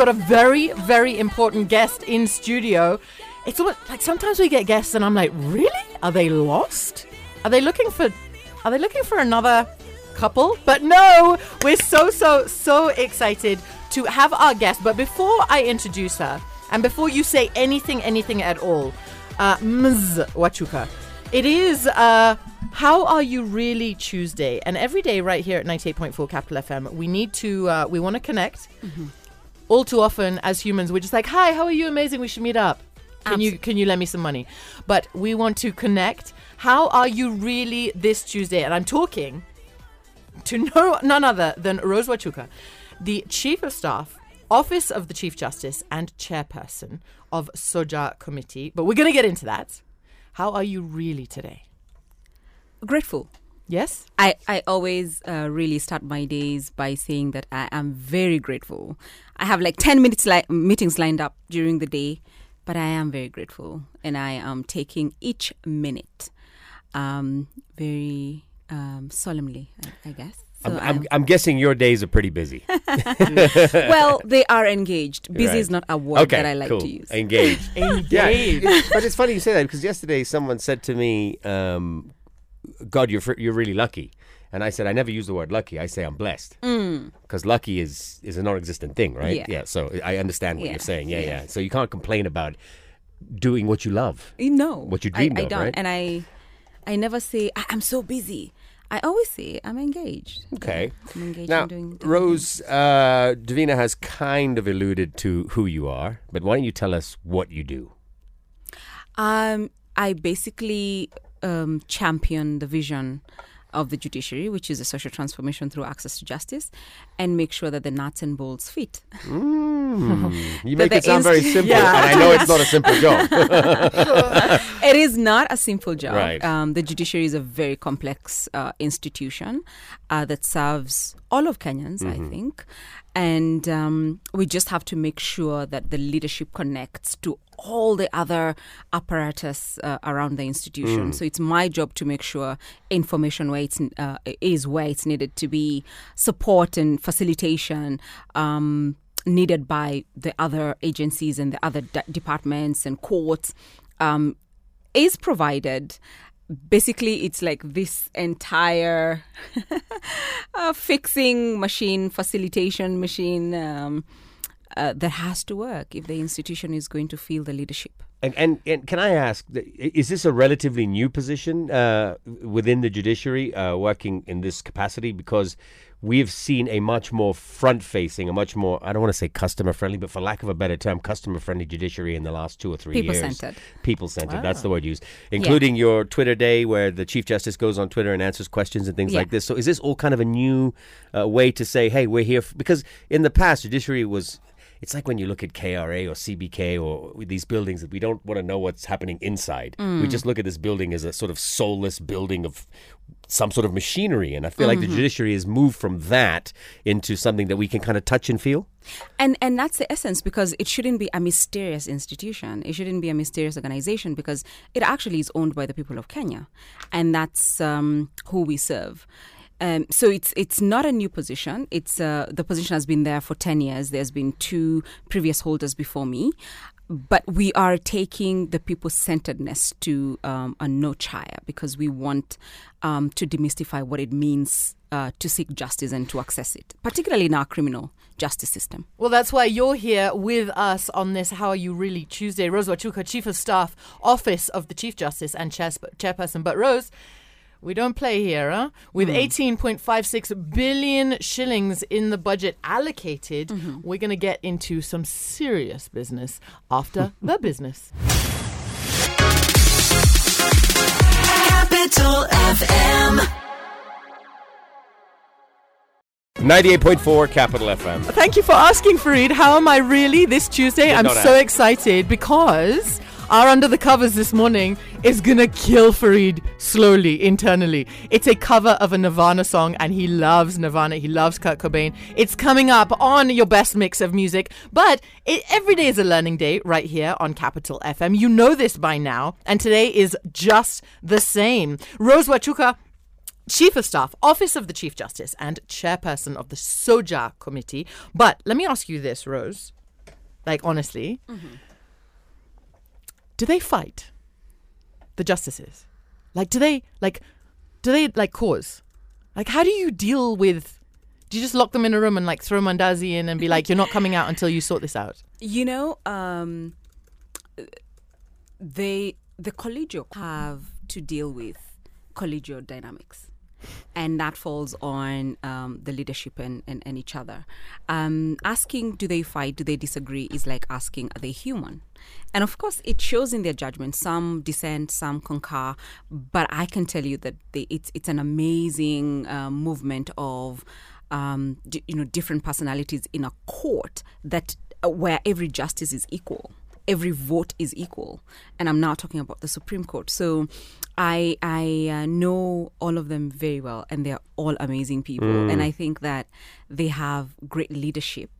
got a very, very important guest in studio. It's almost like sometimes we get guests and I'm like, really? Are they lost? Are they looking for are they looking for another couple? But no, we're so so so excited to have our guest. But before I introduce her, and before you say anything, anything at all, uh, Ms. Wachuka, it is uh, How Are You Really Tuesday. And every day, right here at 98.4 Capital FM, we need to, uh, we want to connect. All too often, as humans, we're just like, hi, how are you? Amazing. We should meet up. Can you can you lend me some money? But we want to connect. How are you really this Tuesday? And I'm talking to no none other than Rose Wachuka, the Chief of Staff, Office of the Chief Justice, and Chairperson of Soja Committee. But we're going to get into that. How are you really today? Grateful. Yes? I, I always uh, really start my days by saying that I am very grateful. I have like 10 minutes li- meetings lined up during the day, but I am very grateful and I am taking each minute um, very um, solemnly, I, I guess. So I'm, I'm, I'm- I'm guessing your days are pretty busy. well, they are engaged. Busy Right. is not a word okay, that I like cool. to use. Engaged. Engaged. but it's funny you say that because yesterday someone said to me, um, "God, you're you're really lucky," and I said, "I never use the word lucky. I say I'm blessed because lucky is is a non-existent thing, right? Mm. Yeah. So I understand what Yeah, you're saying. Yeah, yeah, yeah. So you can't complain about doing what you love. You know What you I- I, of, don't, right? And I, I never say I, I'm so busy. I always say I'm engaged. Okay. I'm engaged Now, in doing. doing Rose, uh, Davina has kind of alluded to who you are, but why don't you tell us what you do? Um, I basically um, champion the vision of the judiciary, which is a social transformation through access to justice, and make sure that the nuts and bolts fit. Mm, you make it sound very simple, Yeah. and I know it's not a simple job. it is not a simple job. Right. Um, the judiciary is a very complex uh, institution uh, that serves all of Kenyans, I think. And um, we just have to make sure that the leadership connects to all the other apparatus uh, around the institution. So it's my job to make sure information where it's, uh, is where it's needed to be, support and facilitation. Um, needed by the other agencies and the other de- departments and courts um, is provided. Basically, it's like this entire uh, fixing machine, facilitation machine um, uh, that has to work if the institution is going to feel the leadership. And, and and can I ask, is this a relatively new position uh, within the judiciary, uh, working in this capacity? Because we've seen a much more front-facing, a much more I don't want to say customer-friendly, but for lack of a better term, customer-friendly judiciary in the last two or three years. People-centered. People-centered. That's the word used, including your Twitter day, where the chief justice goes on Twitter and answers questions and things Yeah. like this. So, is this all kind of a new uh, way to say, "Hey, we're here"? F-? Because in the past, judiciary was it's like when you look at KRA or CBK or these buildings that we don't want to know what's happening inside. We just look at this building as a sort of soulless building of some sort of machinery. And I feel like the judiciary has moved from that into something that we can kind of touch and feel. And and that's the essence because it shouldn't be a mysterious institution. It shouldn't be a mysterious organization because it actually is owned by the people of Kenya, and that's um, who we serve. Um, so it's it's not a new position. It's uh, the position has been there for ten years. There's been two previous holders before me, but we are taking the people centeredness to um, a notch higher because we want um, to demystify what it means uh, to seek justice and to access it, particularly in our criminal justice system. Well, that's why you're here with us on this How Are You Really Tuesday. Rose Wachuka, Chief of Staff, Office of the Chief Justice and Chairperson. But Rose, we don't play here, huh? With hmm. 18.56 billion shillings in the budget allocated, mm-hmm. we're going to get into some serious business after the business. Capital FM. 98.4 Capital FM. Thank you for asking, Farid. How am I really this Tuesday? I'm so ask. excited because our under the covers this morning is gonna kill Farid slowly internally. It's a cover of a Nirvana song, and he loves Nirvana. He loves Kurt Cobain. It's coming up on your best mix of music, but it, every day is a learning day right here on Capital FM. You know this by now, and today is just the same. Rose Wachuka. Chief of Staff, Office of the Chief Justice, and Chairperson of the SOJA Committee. But let me ask you this, Rose. like honestly, mm-hmm. Do they fight the justices? Like, do they like, do they like cause? Like, how do you deal with? Do you just lock them in a room and like throw Mandazi in and be like, you're not coming out until you sort this out? You know, um, they the collegio have to deal with collegial dynamics. And that falls on um, the leadership and, and, and each other. Um, asking, do they fight? Do they disagree? Is like asking, are they human? And of course, it shows in their judgment. Some dissent, some concur. But I can tell you that they, it's it's an amazing uh, movement of um, d- you know different personalities in a court that uh, where every justice is equal every vote is equal and i'm now talking about the supreme court so i i uh, know all of them very well and they're all amazing people. And i think that they have great leadership.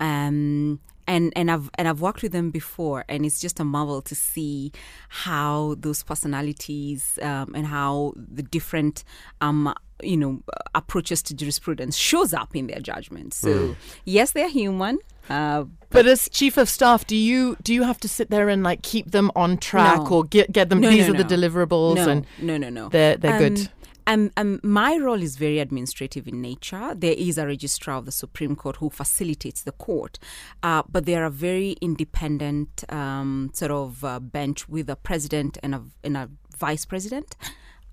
Um and and I've and I've worked with them before, and it's just a marvel to see how those personalities um, and how the different um, you know approaches to jurisprudence shows up in their judgment. So yes, they're human. Uh, But as chief of staff, do you do you have to sit there and like keep them on track No. or get get them? No, these no, are the deliverables, no, and no, no, no. they're they're good. Um, um, my role is very administrative in nature. There is a registrar of the Supreme Court who facilitates the court, uh, but they are very independent um, sort of uh, bench with a president and a, and a vice president.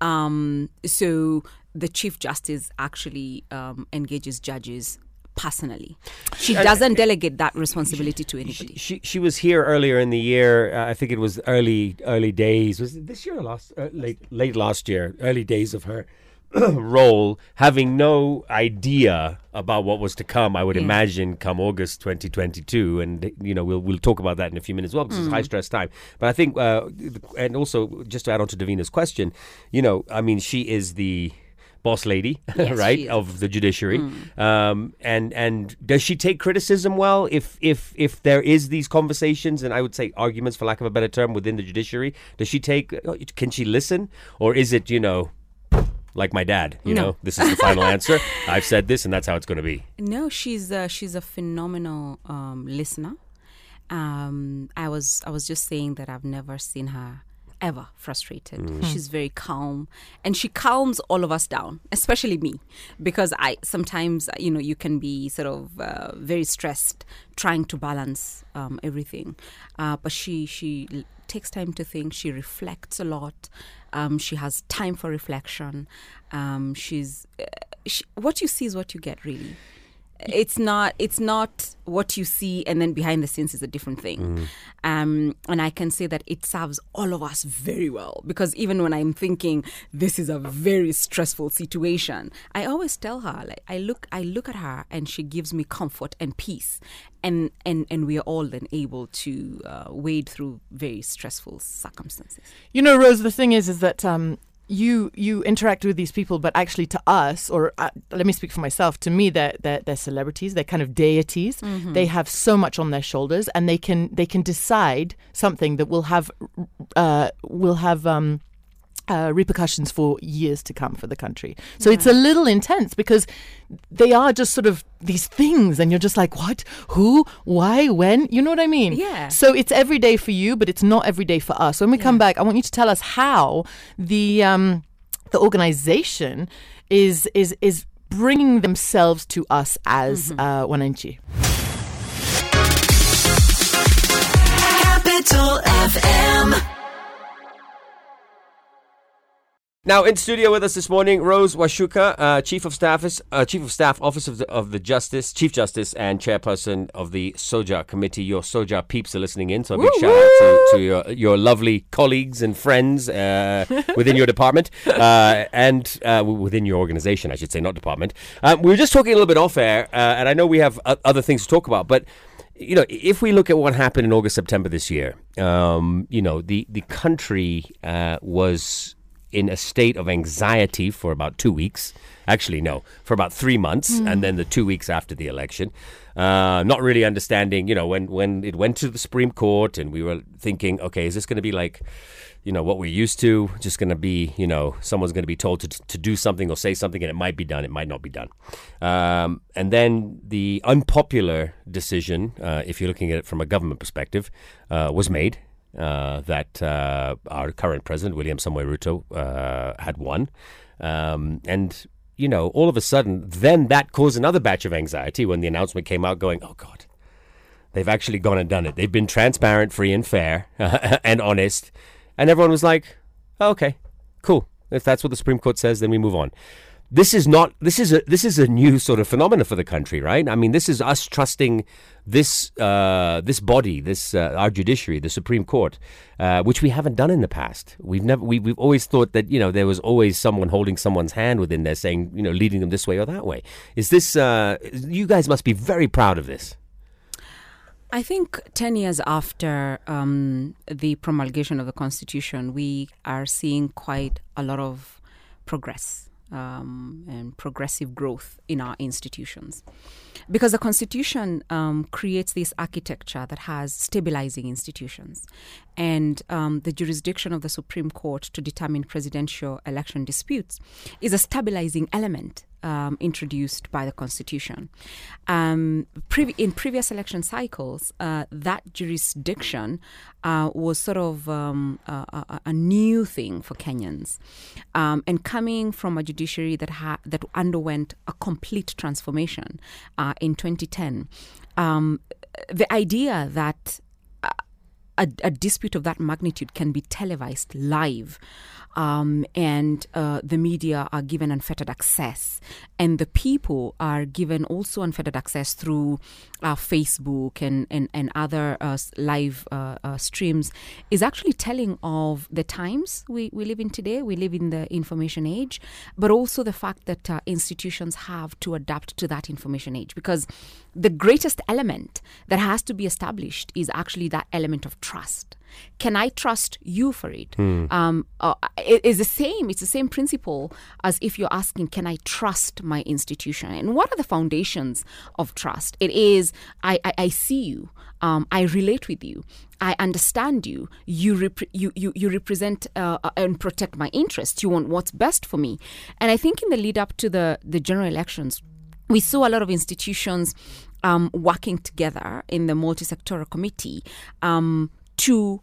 Um, so the chief justice actually um, engages judges personally. She doesn't delegate that responsibility to anybody. She she was here earlier in the year. Uh, I think it was early early days. Was it this year or last uh, late late last year? Early days of her role, having no idea about what was to come. I would Yeah. imagine come August 2022, and you know we'll we'll talk about that in a few minutes as well because it's high stress time. But I think, uh, and also just to add on to Davina's question, you know, I mean, she is the boss lady, Yes, right, of the judiciary. Um, and and does she take criticism well? If if if there is these conversations and I would say arguments, for lack of a better term, within the judiciary, does she take? Can she listen, or is it you know? Like my dad, you No. know, this is the final answer. I've said this, and that's how it's going to be. No, she's uh, she's a phenomenal um, listener. Um, I was I was just saying that I've never seen her ever frustrated. She's very calm, and she calms all of us down, especially me, because I sometimes you know you can be sort of uh, very stressed trying to balance um, everything, uh, but she she takes time to think. She reflects a lot. Um, she has time for reflection. Um, she's uh, she, what you see is what you get, really it's not it's not what you see and then behind the scenes is a different thing. Um, and i can say that it serves all of us very well because even when i'm thinking this is a very stressful situation i always tell her like i look i look at her and she gives me comfort and peace. And and and we are all then able to uh, wade through very stressful circumstances. You know, Rose. The thing is, is that um, you you interact with these people, but actually, to us, or uh, let me speak for myself. To me, they're they're, they're celebrities. They're kind of deities. They have so much on their shoulders, and they can they can decide something that will have uh, will have. Um, uh, repercussions for years to come for the country. So it's a little intense because they are just sort of these things, and you're just like, what, who, why, when? You know what I mean? Yeah. So it's every day for you, but it's not every day for us. When we come back, I want you to tell us how the um, the organization is is is bringing themselves to us as uh, Wananchi. Capital FM. Now in studio with us this morning, Rose Wachuka, uh, Chief of Staff, uh, Chief of Staff, Office of the, of the Justice, Chief Justice, and Chairperson of the Soja Committee. Your Soja peeps are listening in, so a big shout out to, to your your lovely colleagues and friends uh, within your department uh, and uh, within your organization, I should say, not department. Um, we were just talking a little bit off air, uh, and I know we have other things to talk about, but you know, if we look at what happened in August, September this year, um, you know, the the country uh, was in a state of anxiety for about two weeks. Actually, no, for about three months, and then the two weeks after the election. Uh, not really understanding, you know, when, when it went to the Supreme Court and we were thinking, okay, is this going to be like, you know, what we're used to? Just going to be, you know, someone's going to be told to, to do something or say something and it might be done, it might not be done. Um, and then the unpopular decision, uh, if you're looking at it from a government perspective, uh, was made uh, that uh, our current president, William Samoei Ruto, uh, had won. Um, and, you know, all of a sudden, then that caused another batch of anxiety when the announcement came out going, oh, God, they've actually gone and done it. They've been transparent, free, and fair, and honest. And everyone was like, oh, okay, cool. If that's what the Supreme Court says, then we move on. This is not. This is a. This is a new sort of phenomenon for the country, right? I mean, this is us trusting this uh, this body, this uh, our judiciary, the Supreme Court, uh, which we haven't done in the past. We've never. We, we've always thought that you know there was always someone holding someone's hand within there, saying you know leading them this way or that way. Is this? Uh, you guys must be very proud of this. I think 10 years after um, the promulgation of the Constitution, we are seeing quite a lot of progress um, and progressive growth in our institutions. Because the Constitution um, creates this architecture that has stabilizing institutions. And um, the jurisdiction of the Supreme Court to determine presidential election disputes is a stabilizing element um, introduced by the Constitution. Um, previ- in previous election cycles, uh, that jurisdiction uh, was sort of um, a, a, a new thing for Kenyans, um, and coming from a judiciary that ha- that underwent a complete transformation uh, in 2010. Um, the idea that a, a, dispute of that magnitude can be televised live. Um, and uh, the media are given unfettered access, and the people are given also unfettered access through uh, Facebook and and and other uh, live uh, uh, streams, is actually telling of the times we, we live in today. We live in the information age, but also the fact that uh, institutions have to adapt to that information age because the greatest element that has to be established is actually that element of trust. Can I trust you for it? Um, uh, it is the same. It's the same principle as if you're asking, "Can I trust my institution?" And what are the foundations of trust? It is, I, I, I see you. Um, I relate with you. I understand you. You rep- you, you you represent uh, and protect my interests. You want what's best for me. And I think in the lead up to the the general elections, we saw a lot of institutions um, working together in the multi-sectoral committee um, to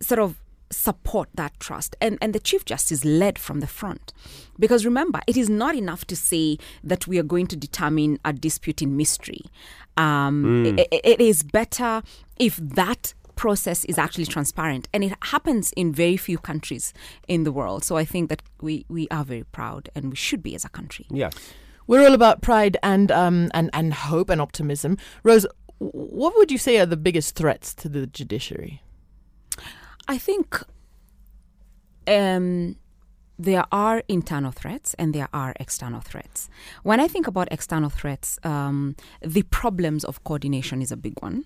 sort of support that trust. And and the chief justice led from the front. Because remember it is not enough to say that we are going to determine a dispute in mystery. Um, it, it is better if that process is actually transparent. And it happens in very few countries in the world. So i think that we we are very proud and we should be as a country. Yeah. We're all about pride and um and, and hope and optimism. Rose, w- what would you say are the biggest threats to the judiciary? I think um, there are internal threats and there are external threats. When I think about external threats, um, the problems of coordination is a big one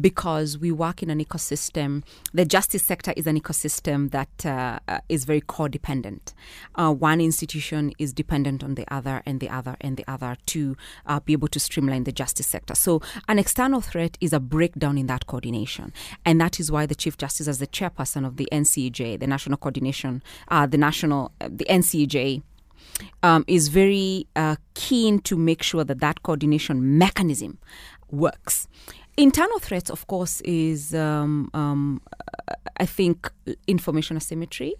because we work in an ecosystem. The justice sector is an ecosystem that uh, uh, is very codependent. Uh, one institution is dependent on the other, and the other, and the other to uh, be able to streamline the justice sector. So, an external threat is a breakdown in that coordination, and that is why the Chief Justice, as the chairperson of the NCJ, the National Coordination, uh, the National, the NCJ, um, is very uh, keen to make sure that that coordination mechanism works. Internal threats, of course, is um, um, uh, I think information asymmetry,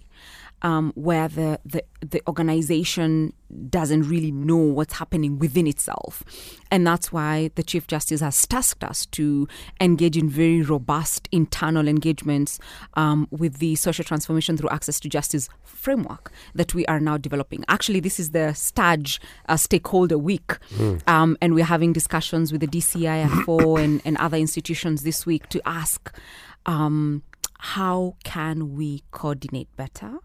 um, where the, the the organization doesn't really know what's happening within itself, and that's why the chief justice has tasked us to engage in very robust internal engagements um, with the social transformation through access to justice framework that we are now developing. Actually, this is the STAJ uh, stakeholder week, um, and we're having discussions with the DCIFO and, and other institutions this week to ask um, how can we coordinate better?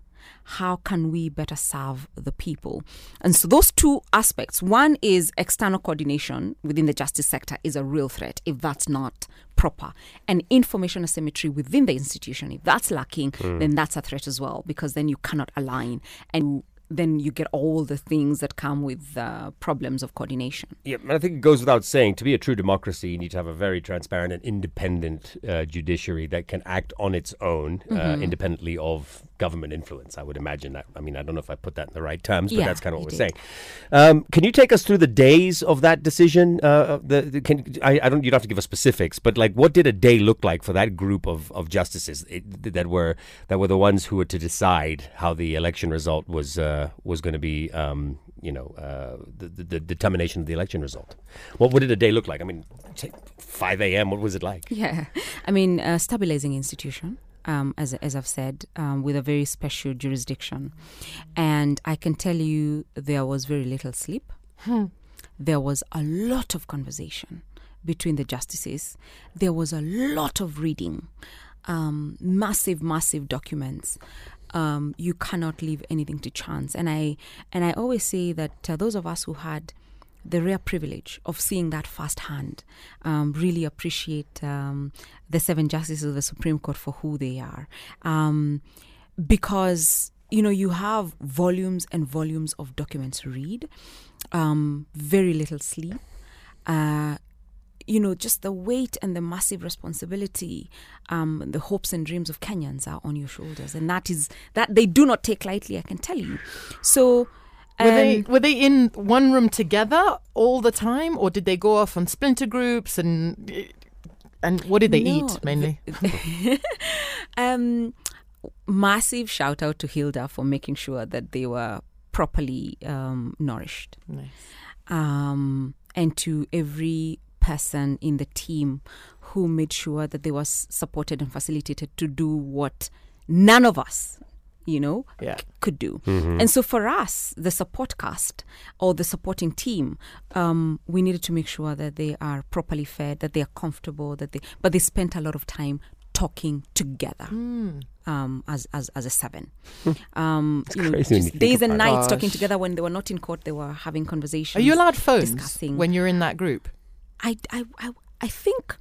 How can we better serve the people? And so, those two aspects one is external coordination within the justice sector is a real threat if that's not proper. And information asymmetry within the institution, if that's lacking, then that's a threat as well, because then you cannot align and then you get all the things that come with uh, problems of coordination. Yeah, and I think it goes without saying to be a true democracy, you need to have a very transparent and independent uh, judiciary that can act on its own, uh, Mm-hmm. independently of government influence. I would imagine that. I mean, I don't know if I put that in the right terms, but Yeah, that's kind of what we're did. saying. Um, can you take us through the days of that decision? Uh, the, the, can, I, I don't. You don't have to give us specifics, but like, what did a day look like for that group of, of justices it, that were that were the ones who were to decide how the election result was uh, was going to be? Um, you know, uh, the, the, determination of the election result. What, what did a day look like? I mean, 5 a.m. What was it like? Yeah, I mean, a stabilizing institution, um, as as I've said, um, with a very special jurisdiction, and I can tell you there was very little sleep. There was a lot of conversation between the justices. There was a lot of reading, um, massive, massive documents. Um, you cannot leave anything to chance, and I and I always say that uh, those of us who had the rare privilege of seeing that firsthand. Um, really appreciate um, the seven justices of the Supreme Court for who they are, um, because you know you have volumes and volumes of documents to read, um, very little sleep. Uh, you know, just the weight and the massive responsibility, um, the hopes and dreams of Kenyans are on your shoulders, and that is that they do not take lightly. I can tell you. So, Were they were they in one room together all the time, or did they go off on splinter groups and and what did they No, eat mainly? um, massive shout out to Hilda for making sure that they were properly um, nourished, Nice. um, and to every person in the team who made sure that they was supported and facilitated to do what none of us, you know, Yeah. c- could do. And so for us, the support cast or the supporting team, um, we needed to make sure that they are properly fed, that they are comfortable, that they, but they spent a lot of time talking together. Um, as, as as a seven, um, you know, just you days and about it. nights talking together. When they were not in court, they were having conversations. Are you allowed phones discussing. when you're in that group? I, I, I, I think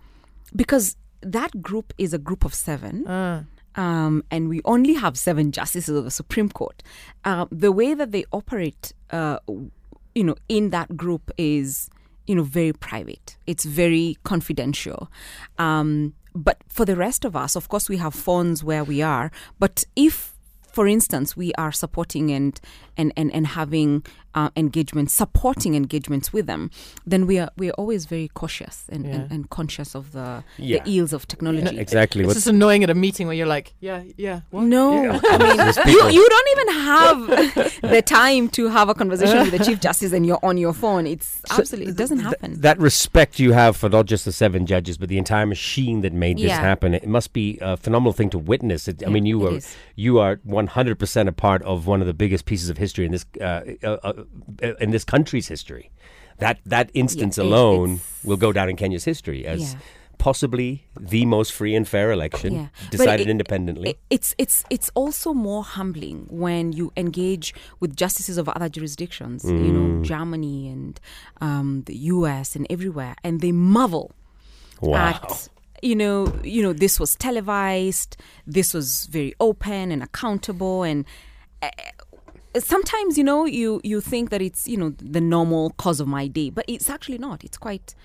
because that group is a group of seven, Uh, um, and we only have seven justices of the Supreme Court. Uh, the way that they operate, uh, you know, in that group is, you know, very private. It's very confidential. Um, but for the rest of us, of course, we have phones where we are. But if for instance, we are supporting and and and, and having uh, engagements, supporting engagements with them, then we are we are always very cautious and, Yeah. and, and conscious of the, Yeah. the ills of technology. Exactly. it's What's, just annoying at a meeting where you're like, yeah, yeah, what? No, Yeah. I mean you, you don't even have the time to have a conversation with the chief justice and you're on your phone. It's absolutely it doesn't th- happen. that respect you have for not just the seven judges, but the entire machine that made this Yeah. happen, it must be a phenomenal thing to witness. It, I mean, you were you are one hundred percent a part of one of the biggest pieces of history in this uh, uh, uh, in this country's history. That that instance it- alone will go down in Kenya's history as Yeah. possibly the most free and fair election Yeah. Decided it- independently. it- it's it's it's also more humbling when you engage with justices of other jurisdictions, you Mm. know, Germany and um, the U.S. and everywhere, and they marvel wow. at you know you know this was televised, this was very open and accountable, and uh, sometimes you know you you think that it's you know the normal cause of my day, but it's actually not. It's quite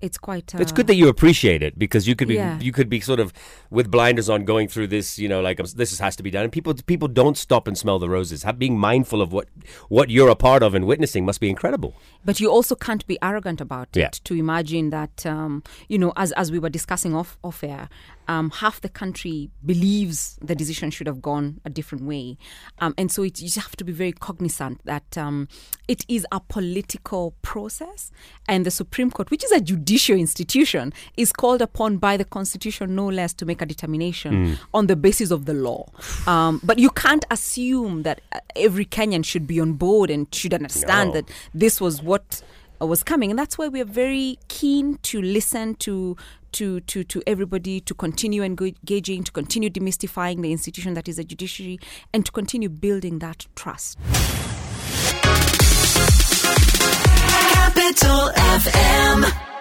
it's quite. Uh, It's good that you appreciate it because you could be Yeah. you could be sort of with blinders on going through this, you know, like um, this has to be done. And people people don't stop and smell the roses. Have, being mindful of what what you're a part of and witnessing must be incredible. but you also can't be arrogant about it to imagine that um, you know as as we were discussing off off air um, half the country believes the decision should have gone a different way. Um, and so it, you just have to be very cognizant that um, it is a political process and the supreme court which is a judicial institution is called upon by the constitution no less to make a determination on the basis of the law. Um, but you can't assume that uh, every kenyan should be on board and should understand No. that this was what uh, was coming. And that's why we are very keen to listen to to to to everybody to continue engaging to continue demystifying the institution that is the judiciary and to continue building that trust Capital FM.